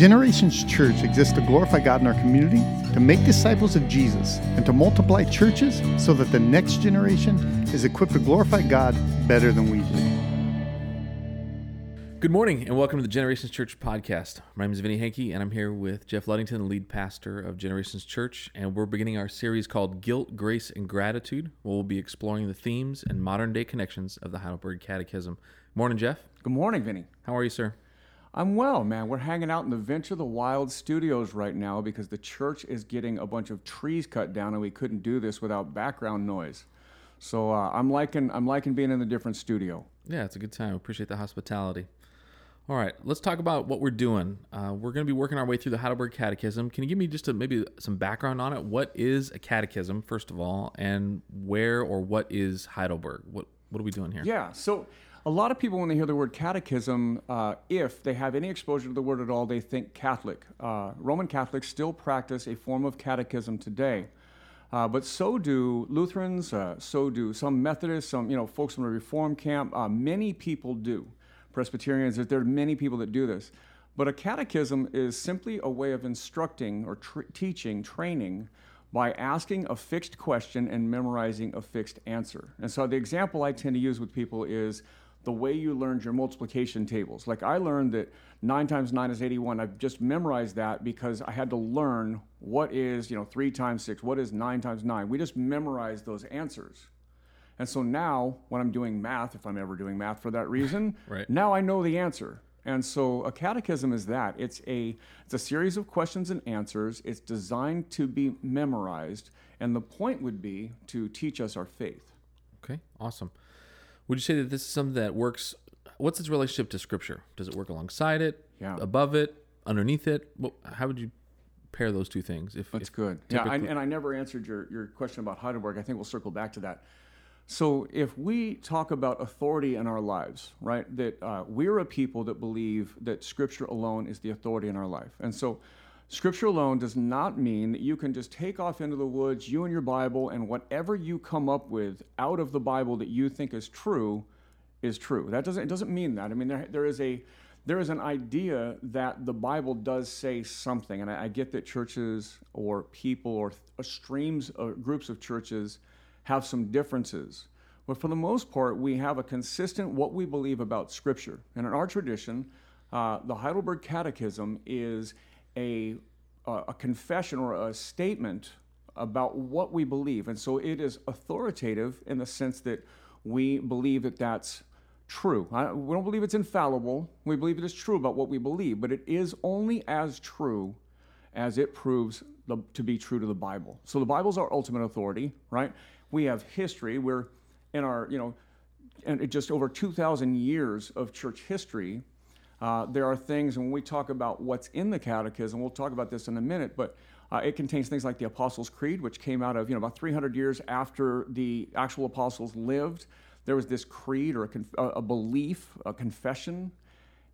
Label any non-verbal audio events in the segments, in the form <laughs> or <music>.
Generations Church exists to glorify God in our community, to make disciples of Jesus, and to multiply churches so that the next generation is equipped to glorify God better than we do. Good morning and welcome to the Generations Church podcast. My name is Vinnie Hankey and I'm here with Jeff Luddington, lead pastor of Generations Church, and we're beginning our series called Guilt, Grace, and Gratitude, where we'll be exploring the themes and modern day connections of the Heidelberg Catechism. Morning, Jeff. Good morning, Vinnie. How are you, sir? I'm well, man. We're hanging out in the Venture the Wild studios right now because the church is getting a bunch of trees cut down, and we couldn't do this without background noise. So uh, I'm liking I'm liking being in a different studio. Yeah, it's a good time. Appreciate the hospitality. All right, let's talk about what we're doing. Uh, we're going to be working our way through the Heidelberg Catechism. Can you give me just a, maybe some background on it? What is a catechism, first of all, and where or what is Heidelberg? What what are we doing here? Yeah. So a lot of people, when they hear the word catechism, uh, if they have any exposure to the word at all, they think Catholic. Uh, Roman Catholics still practice a form of catechism today. Uh, but so do Lutherans, uh, so do some Methodists, some you know folks from the Reform camp. Uh, many people do. Presbyterians, there are many people that do this. But a catechism is simply a way of instructing or tr- teaching, training by asking a fixed question and memorizing a fixed answer. And so the example I tend to use with people is the way you learned your multiplication tables. Like I learned that 9 times 9 is 81. I've just memorized that because I had to learn what is, you know, 3 times 6, what is 9 times 9. We just memorized those answers. And so now when I'm doing math, if I'm ever doing math for that <laughs> reason, right. now I know the answer. And so a catechism is that. It's a it's a series of questions and answers. It's designed to be memorized, and the point would be to teach us our faith. Okay, awesome. Would you say that this is something that works? What's its relationship to Scripture? Does it work alongside it? Yeah. Above it? Underneath it? how would you pair those two things? If that's if good. Yeah, I, and I never answered your your question about Heidelberg. I think we'll circle back to that. So, if we talk about authority in our lives, right, that uh, we're a people that believe that Scripture alone is the authority in our life. And so, Scripture alone does not mean that you can just take off into the woods, you and your Bible, and whatever you come up with out of the Bible that you think is true is true. That doesn't it doesn't mean that. I mean there, there is a there is an idea that the Bible does say something, and I, I get that churches or people or th- streams or groups of churches have some differences. But for the most part, we have a consistent what we believe about Scripture. And in our tradition, uh, the Heidelberg Catechism is a, a confession or a statement about what we believe. And so it is authoritative in the sense that we believe that that's true. I, we don't believe it's infallible. We believe it is true about what we believe, but it is only as true as it proves the, to be true to the Bible. So the Bible's our ultimate authority, right? We have history. We're in our, you know, and just over 2,000 years of church history uh, there are things, and when we talk about what's in the catechism, we'll talk about this in a minute, but uh, it contains things like the Apostles' Creed, which came out of, you know, about 300 years after the actual apostles lived. There was this creed or a, conf- a belief, a confession.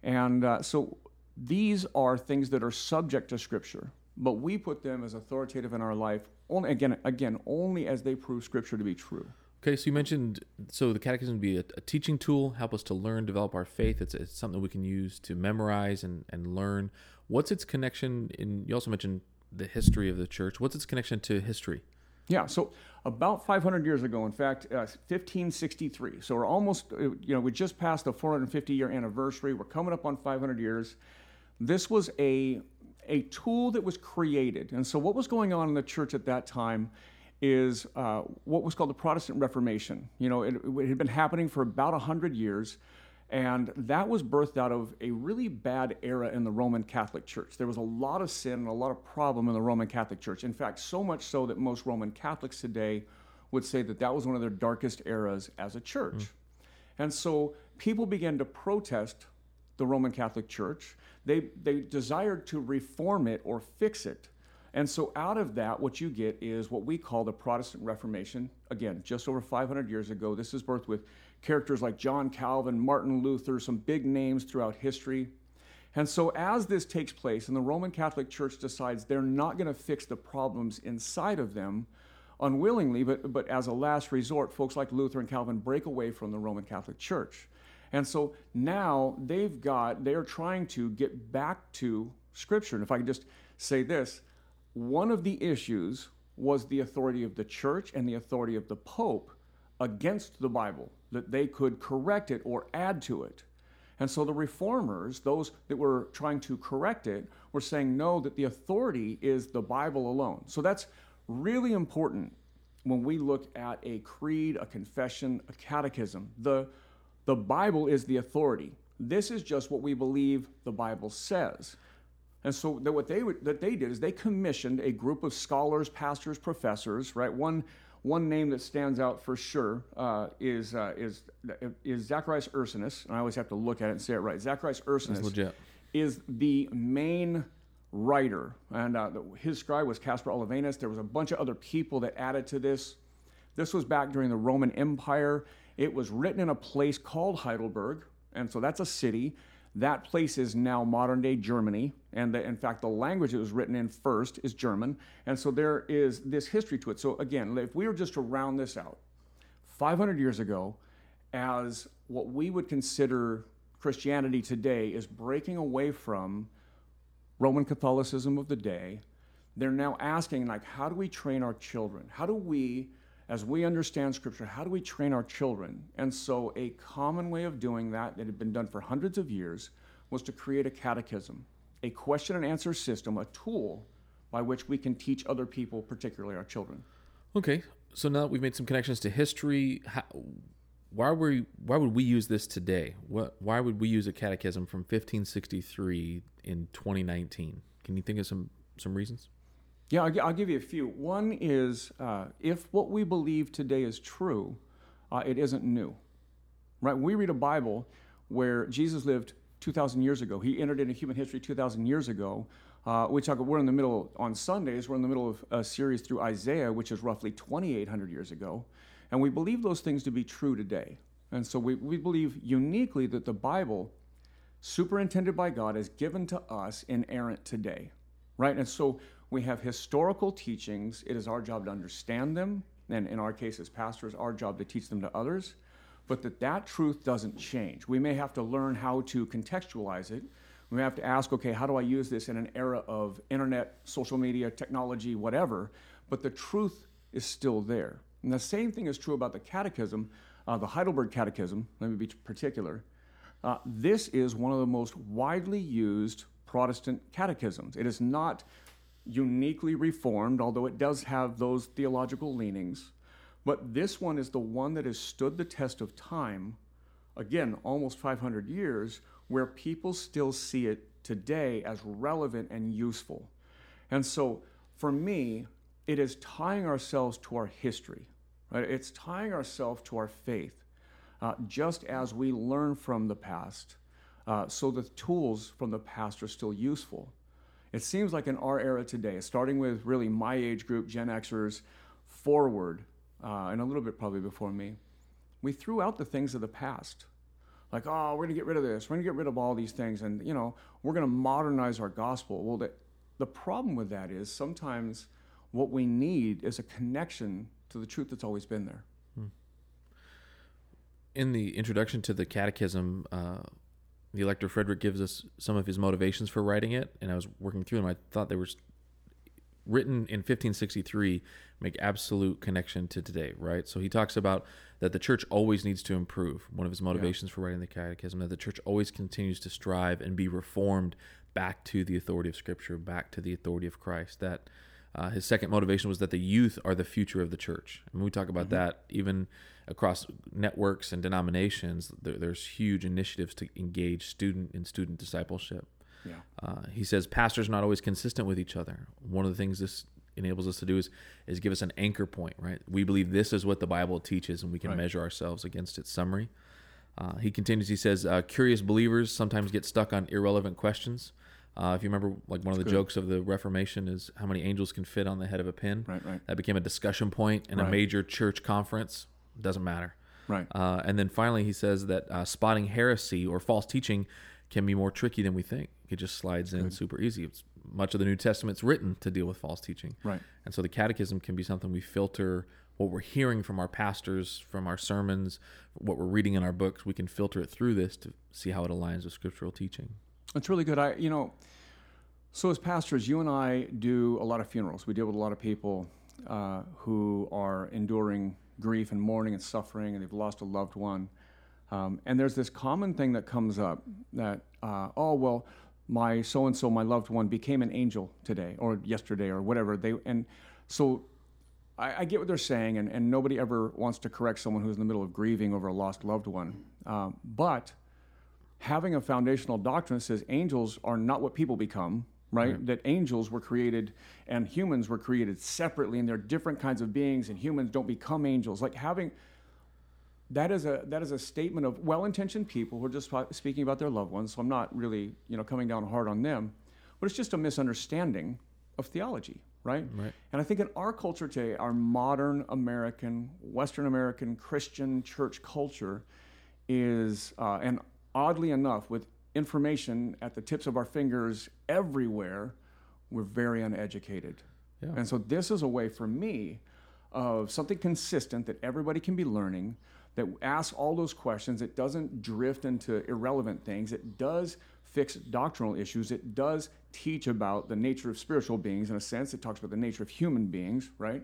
And uh, so these are things that are subject to Scripture, but we put them as authoritative in our life, only, again, again, only as they prove Scripture to be true. Okay, so you mentioned so the catechism would be a, a, teaching tool, help us to learn, develop our faith. It's, it's something we can use to memorize and, and learn. What's its connection? In you also mentioned the history of the church. What's its connection to history? Yeah, so about 500 years ago, in fact, uh, 1563. So we're almost, uh, you know, we just passed the 450 year anniversary. We're coming up on 500 years. This was a a tool that was created, and so what was going on in the church at that time? Is uh, what was called the Protestant Reformation. You know, it, it had been happening for about 100 years, and that was birthed out of a really bad era in the Roman Catholic Church. There was a lot of sin and a lot of problem in the Roman Catholic Church. In fact, so much so that most Roman Catholics today would say that that was one of their darkest eras as a church. Mm. And so people began to protest the Roman Catholic Church. They, they desired to reform it or fix it. And so, out of that, what you get is what we call the Protestant Reformation. Again, just over 500 years ago, this is birthed with characters like John Calvin, Martin Luther, some big names throughout history. And so, as this takes place, and the Roman Catholic Church decides they're not going to fix the problems inside of them unwillingly, but, but as a last resort, folks like Luther and Calvin break away from the Roman Catholic Church. And so now they've got, they're trying to get back to Scripture. And if I could just say this, one of the issues was the authority of the church and the authority of the Pope against the Bible, that they could correct it or add to it. And so the reformers, those that were trying to correct it, were saying no, that the authority is the Bible alone. So that's really important when we look at a creed, a confession, a catechism. The, the Bible is the authority. This is just what we believe the Bible says. And so that what they that they did is they commissioned a group of scholars, pastors, professors, right? One one name that stands out for sure uh, is uh, is is Zacharias Ursinus, and I always have to look at it and say it right. Zacharias Ursinus is the main writer, and uh, his scribe was Caspar Olevianus. There was a bunch of other people that added to this. This was back during the Roman Empire. It was written in a place called Heidelberg, and so that's a city. That place is now modern day Germany, and the, in fact, the language it was written in first is German, and so there is this history to it. So, again, if we were just to round this out, 500 years ago, as what we would consider Christianity today is breaking away from Roman Catholicism of the day, they're now asking, like, how do we train our children? How do we as we understand Scripture, how do we train our children? And so, a common way of doing that, that had been done for hundreds of years, was to create a catechism, a question and answer system, a tool by which we can teach other people, particularly our children. Okay, so now that we've made some connections to history, how, why we why would we use this today? What why would we use a catechism from 1563 in 2019? Can you think of some some reasons? Yeah, I'll, I'll, give you a few. One is uh, if what we believe today is true, uh, it isn't new. Right? We read a Bible where Jesus lived 2,000 years ago. He entered into human history 2,000 years ago. Uh, we talk. We're in the middle on Sundays. We're in the middle of a series through Isaiah, which is roughly 2,800 years ago, and we believe those things to be true today. And so we, we believe uniquely that the Bible, superintended by God, is given to us inerrant today, right? And so we have historical teachings. It is our job to understand them, and in our case as pastors, our job to teach them to others. But that that truth doesn't change. We may have to learn how to contextualize it. We have to ask, okay, how do I use this in an era of internet, social media, technology, whatever? But the truth is still there. And the same thing is true about the catechism, uh, the Heidelberg Catechism, let me be particular. Uh, this is one of the most widely used Protestant catechisms. It is not uniquely reformed, although it does have those theological leanings. But this one is the one that has stood the test of time, again, almost 500 years, where people still see it today as relevant and useful. And so for me, it is tying ourselves to our history, right? It's tying ourselves to our faith, uh, just as we learn from the past. Uh, so the tools from the past are still useful. It seems like in our era today, starting with really my age group, Gen Xers, forward, uh, and a little bit probably before me, we threw out the things of the past. Like, oh, we're going to get rid of this. We're going to get rid of all these things. And, you know, we're going to modernize our gospel. Well, the, the problem with that is sometimes what we need is a connection to the truth that's always been there. Hmm. In the introduction to the catechism, uh, the elector Frederick gives us some of his motivations for writing it, and I was working through them. I thought they were written in 1563 make absolute connection to today, right? So he talks about that the church always needs to improve. One of his motivations yeah. for writing the catechism that the church always continues to strive and be reformed back to the authority of Scripture, back to the authority of Christ. That uh, his second motivation was that the youth are the future of the church. And we talk about mm-hmm. that even across networks and denominations. There, there's huge initiatives to engage student and student discipleship. Yeah. Uh, he says pastors are not always consistent with each other. One of the things this enables us to do is is give us an anchor point. Right. We believe this is what the Bible teaches, and we can right. measure ourselves against its summary. Uh, he continues. He says, uh, "Curious believers sometimes get stuck on irrelevant questions." Uh, if you remember, like one of the good. jokes of the Reformation is how many angels can fit on the head of a pin. Right, right. That became a discussion point in right. a major church conference. Doesn't matter. Right. Uh, and then finally, he says that uh, spotting heresy or false teaching can be more tricky than we think. It just slides in good. super easy. It's, much of the New Testament's written to deal with false teaching. Right. And so the Catechism can be something we filter what we're hearing from our pastors, from our sermons, what we're reading in our books. We can filter it through this to see how it aligns with scriptural teaching. It's really good. I, you know, So, as pastors, you and I do a lot of funerals. We deal with a lot of people uh, who are enduring grief and mourning and suffering, and they've lost a loved one. Um, and there's this common thing that comes up that, uh, oh, well, my so and so, my loved one, became an angel today or yesterday or whatever. They and so I, I get what they're saying, and, and nobody ever wants to correct someone who's in the middle of grieving over a lost loved one. Um, but having a foundational doctrine that says angels are not what people become, right? right? That angels were created and humans were created separately, and they're different kinds of beings, and humans don't become angels. Like having that is a that is a statement of well-intentioned people who are just speaking about their loved ones. So I'm not really you know coming down hard on them, but it's just a misunderstanding of theology, right? Right. And I think in our culture today, our modern American, Western American Christian church culture is, uh, and oddly enough, with information at the tips of our fingers everywhere, we're very uneducated. Yeah. And so this is a way for me of something consistent that everybody can be learning that asks all those questions. It doesn't drift into irrelevant things. It does fix doctrinal issues. It does teach about the nature of spiritual beings in a sense. It talks about the nature of human beings, right?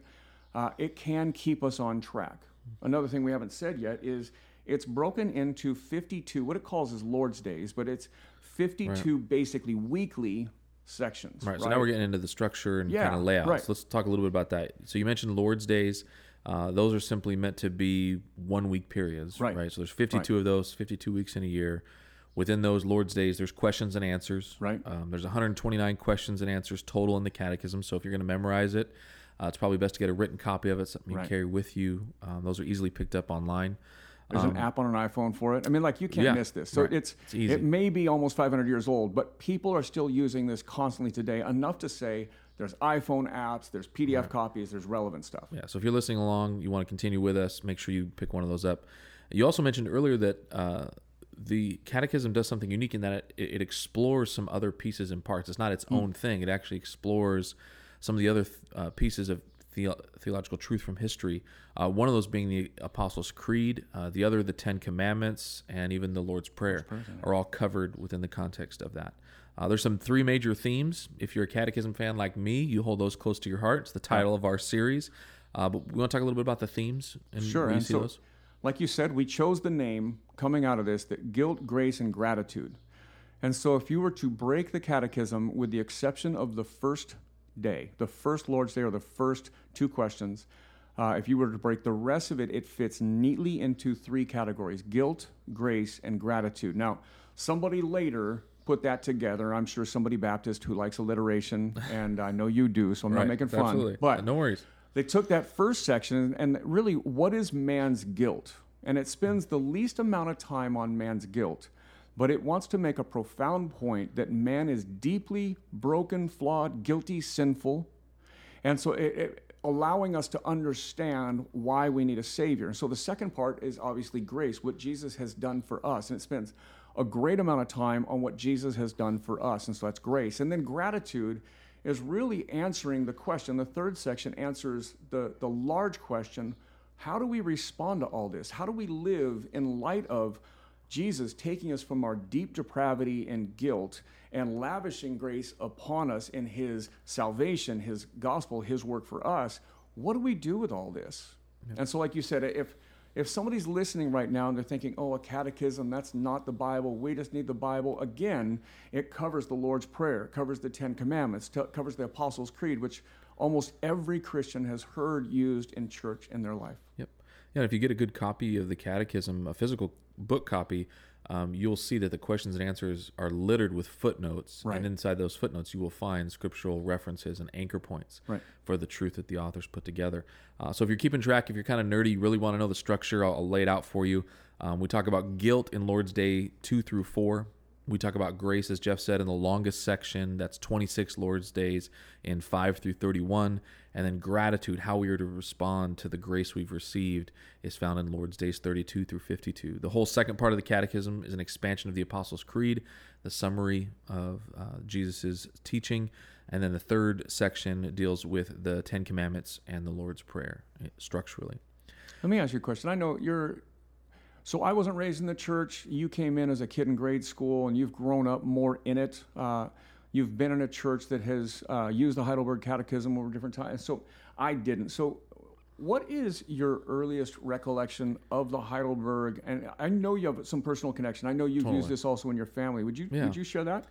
Uh, it can keep us on track. Another thing we haven't said yet is it's broken into 52, what it calls is Lord's Days, but it's 52 right. basically weekly sections. Right. right. So now we're getting into the structure and yeah, kind of layouts. Right. Let's talk a little bit about that. So you mentioned Lord's Days. Uh, those are simply meant to be one week periods. Right. right? So there's 52 right. of those, 52 weeks in a year. Within those Lord's Days, there's questions and answers. Right. Um, there's 129 questions and answers total in the Catechism. So if you're going to memorize it, uh, it's probably best to get a written copy of it, something you can carry with you. Um, those are easily picked up online. There's um, an app on an iPhone for it. I mean, like you can't yeah, miss this. So right. it's, it's it may be almost 500 years old, but people are still using this constantly today. Enough to say there's iPhone apps, there's PDF right. copies, there's relevant stuff. Yeah. So if you're listening along, you want to continue with us, make sure you pick one of those up. You also mentioned earlier that uh, the Catechism does something unique in that it, it, explores some other pieces and parts. It's not its mm. own thing. It actually explores some of the other uh, pieces of the- theological truth from history. Uh, one of those being the Apostles' Creed, uh, the other the Ten Commandments, and even the Lord's Prayer are all covered within the context of that. Uh, there's some three major themes. If you're a catechism fan like me, you hold those close to your heart. It's the title of our series. Uh, but we want to talk a little bit about the themes and sure. and so, those? Like you said, we chose the name coming out of this that guilt, grace, and gratitude. And so, if you were to break the catechism with the exception of the first day, the first Lord's Day or the first two questions, uh, if you were to break the rest of it, it fits neatly into three categories guilt, grace, and gratitude. Now, somebody later put that together. I'm sure somebody Baptist who likes alliteration, <laughs> and I know you do, so I'm right, not making fun. Absolutely. But no worries. They took that first section and really, what is man's guilt? And it spends the least amount of time on man's guilt but it wants to make a profound point that man is deeply broken, flawed, guilty, sinful. And so it, it, allowing us to understand why we need a Savior. And so the second part is obviously grace, what Jesus has done for us. And it spends a great amount of time on what Jesus has done for us. And so that's grace. And then gratitude is really answering the question. The third section answers the, the large question how do we respond to all this? How do we live in light of Jesus taking us from our deep depravity and guilt and lavishing grace upon us in his salvation, his gospel, his work for us, what do we do with all this? And so, like you said, if if somebody's listening right now and they're thinking, oh, a catechism, that's not the Bible, we just need the Bible, again, it covers the Lord's Prayer, covers the Ten Commandments, t- covers the Apostles' Creed, which almost every Christian has heard used in church in their life. Yep. Yeah, if you get a good copy of the catechism, a physical book copy, um, you'll see that the questions and answers are littered with footnotes, right. and inside those footnotes, you will find scriptural references and anchor points right. for the truth that the authors put together. Uh, so, if you're keeping track, if you're kind of nerdy, you really want to know the structure, I'll, I'll lay it out for you. Um, we talk about guilt in Lord's Day two through four. We talk about grace, as Jeff said, in the longest section. That's 26 Lord's Days in 5 through 31. And then gratitude, how we are to respond to the grace we've received, is found in Lord's Days 32 through 52. The whole second part of the Catechism is an expansion of the Apostles' Creed, the summary of uh, Jesus' teaching. And then the third section deals with the Ten Commandments and the Lord's Prayer eh, structurally. Let me ask you a question. I know you're so I wasn't raised in the church. You came in as a kid in grade school, and you've grown up more in it. Uh, you've been in a church that has uh, used the Heidelberg Catechism over different times. So I didn't. So what is your earliest recollection of the Heidelberg? And I know you have some personal connection. I know you've Totally. used this also in your family. Would you Yeah. would you share that?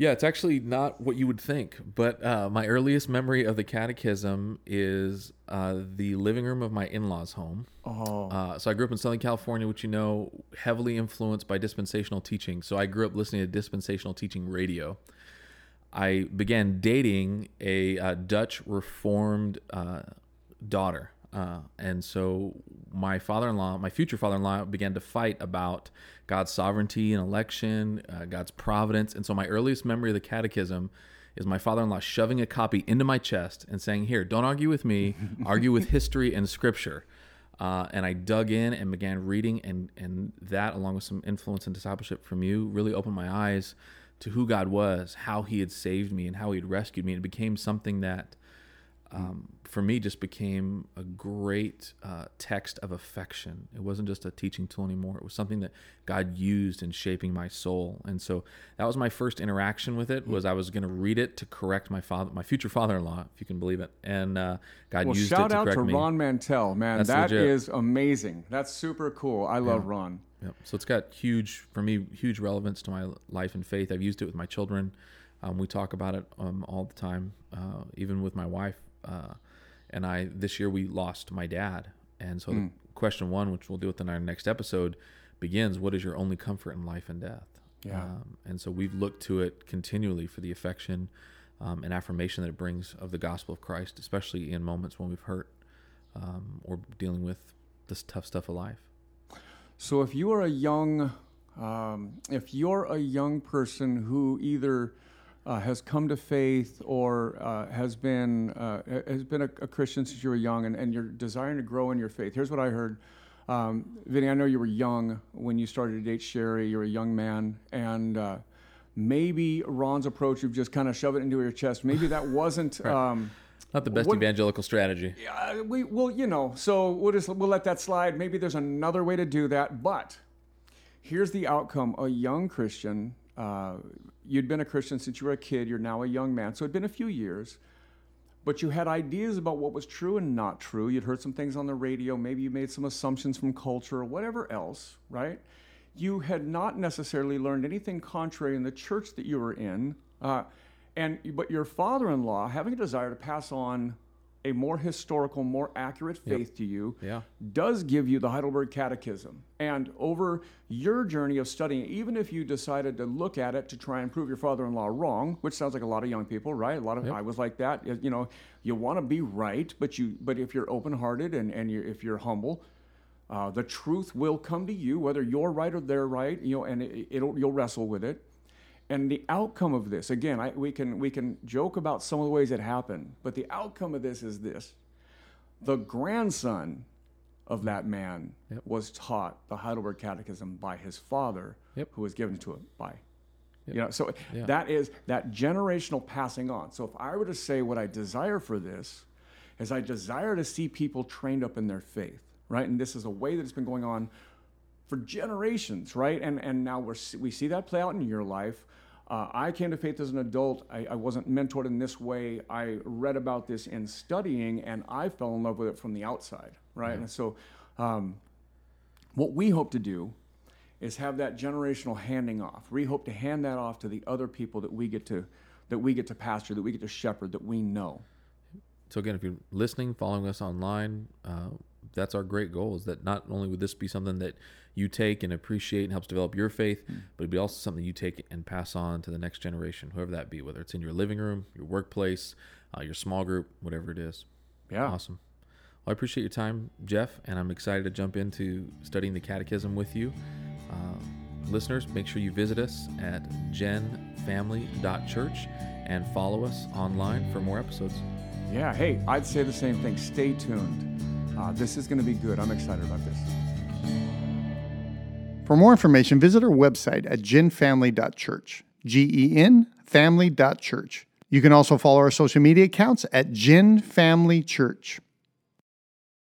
Yeah, it's actually not what you would think, but uh, my earliest memory of the catechism is uh, the living room of my in law's home. Oh, Uh, so I grew up in Southern California, which you know, heavily influenced by dispensational teaching. So I grew up listening to dispensational teaching radio. I began dating a uh, Dutch Reformed uh, daughter. Uh, and so my father-in-law, my future father-in-law, began to fight about God's sovereignty and election, uh, God's providence. And so my earliest memory of the catechism is my father-in-law shoving a copy into my chest and saying, "Here, don't argue with me. <laughs> argue with history and scripture." Uh, and I dug in and began reading, and and that, along with some influence and discipleship from you, really opened my eyes to who God was, how He had saved me, and how He had rescued me. And it became something that, um, for me, just became a great uh, text of affection. It wasn't just a teaching tool anymore. It was something that God used in shaping my soul. And so that was my first interaction with it. Was I was going to read it to correct my father, my future father-in-law, if you can believe it. And uh, God well, used it for me. Well, shout out correct to me. Ron Mantell, man. That's That is legit. amazing. That's super cool. I love Ron. Yep. So it's got huge, for me, huge relevance to my life and faith. I've used it with my children. Um, we talk about it um, all the time, uh, even with my wife. Uh, and I, this year, we lost my dad. And so the question one, which we'll deal with in our next episode, begins What is your only comfort in life and death? Yeah. Um, and so we've looked to it continually for the affection um, and affirmation that it brings of the gospel of Christ, especially in moments when we've hurt um, or dealing with this tough stuff of life. So if you are a young, um, if you're a young person who either uh, has come to faith or uh, has been uh, has been a, a Christian since you were young, and, and you're desiring to grow in your faith, here's what I heard. Um, Vinnie, I know you were young when you started to date Sherry. You're a young man, and uh, maybe Ron's approach of just kind of shove it into your chest. Maybe that <laughs> wasn't. Um, Not the best What- evangelical strategy. uh, we well, you know, so we'll just we'll let that slide. Maybe there's another way to do that, but here's the outcome: a young Christian. Uh, you'd been a Christian since you were a kid. You're now a young man, so it'd been a few years. But you had ideas about what was true and not true. You'd heard some things on the radio. Maybe you made some assumptions from culture or whatever else, right? You had not necessarily learned anything contrary in the church that you were in. Uh, and but your father-in-law, having a desire to pass on a more historical, more accurate faith to you, Yeah. does give you the Heidelberg Catechism. And over your journey of studying, even if you decided to look at it to try and prove your father-in-law wrong, which sounds like a lot of young people, right? A lot of I was like that. You know, you want to be right, but you but if you're open-hearted and and you if you're humble, uh, the truth will come to you, whether you're right or they're right. You know, and it, it'll you'll wrestle with it. And the outcome of this, again, I, we can we can joke about some of the ways it happened, but the outcome of this is this: the grandson of that man was taught the Heidelberg Catechism by his father, Yep. who was given to him by. You know, so Yeah. that is that generational passing on. So if I were to say what I desire for this, is I desire to see people trained up in their faith, right? And this is a way that it's been going on for generations, right? And and now we're we see that play out in your life. Uh, I came to faith as an adult. I, I wasn't mentored in this way. I read about this in studying, and I fell in love with it from the outside, right? And so, um, what we hope to do is have that generational handing off. We hope to hand that off to the other people that we get to that we get to pastor, that we get to shepherd, that we know. So again, if you're listening, following us online, uh, that's our great goal. Is that not only would this be something that you take and appreciate and helps develop your faith, but it'd be also something you take and pass on to the next generation, whoever that be, whether it's in your living room, your workplace, uh, your small group, whatever it is. Yeah. Awesome. Well, I appreciate your time, Jeff, and I'm excited to jump into studying the Catechism with you. Uh, listeners, make sure you visit us at genfamily.church and follow us online for more episodes. Yeah, hey, I'd say the same thing. Stay tuned. Uh, this is going to be good. I'm excited about this. For more information, visit our website at genfamily.church. G E N family.church. You can also follow our social media accounts at Family Church.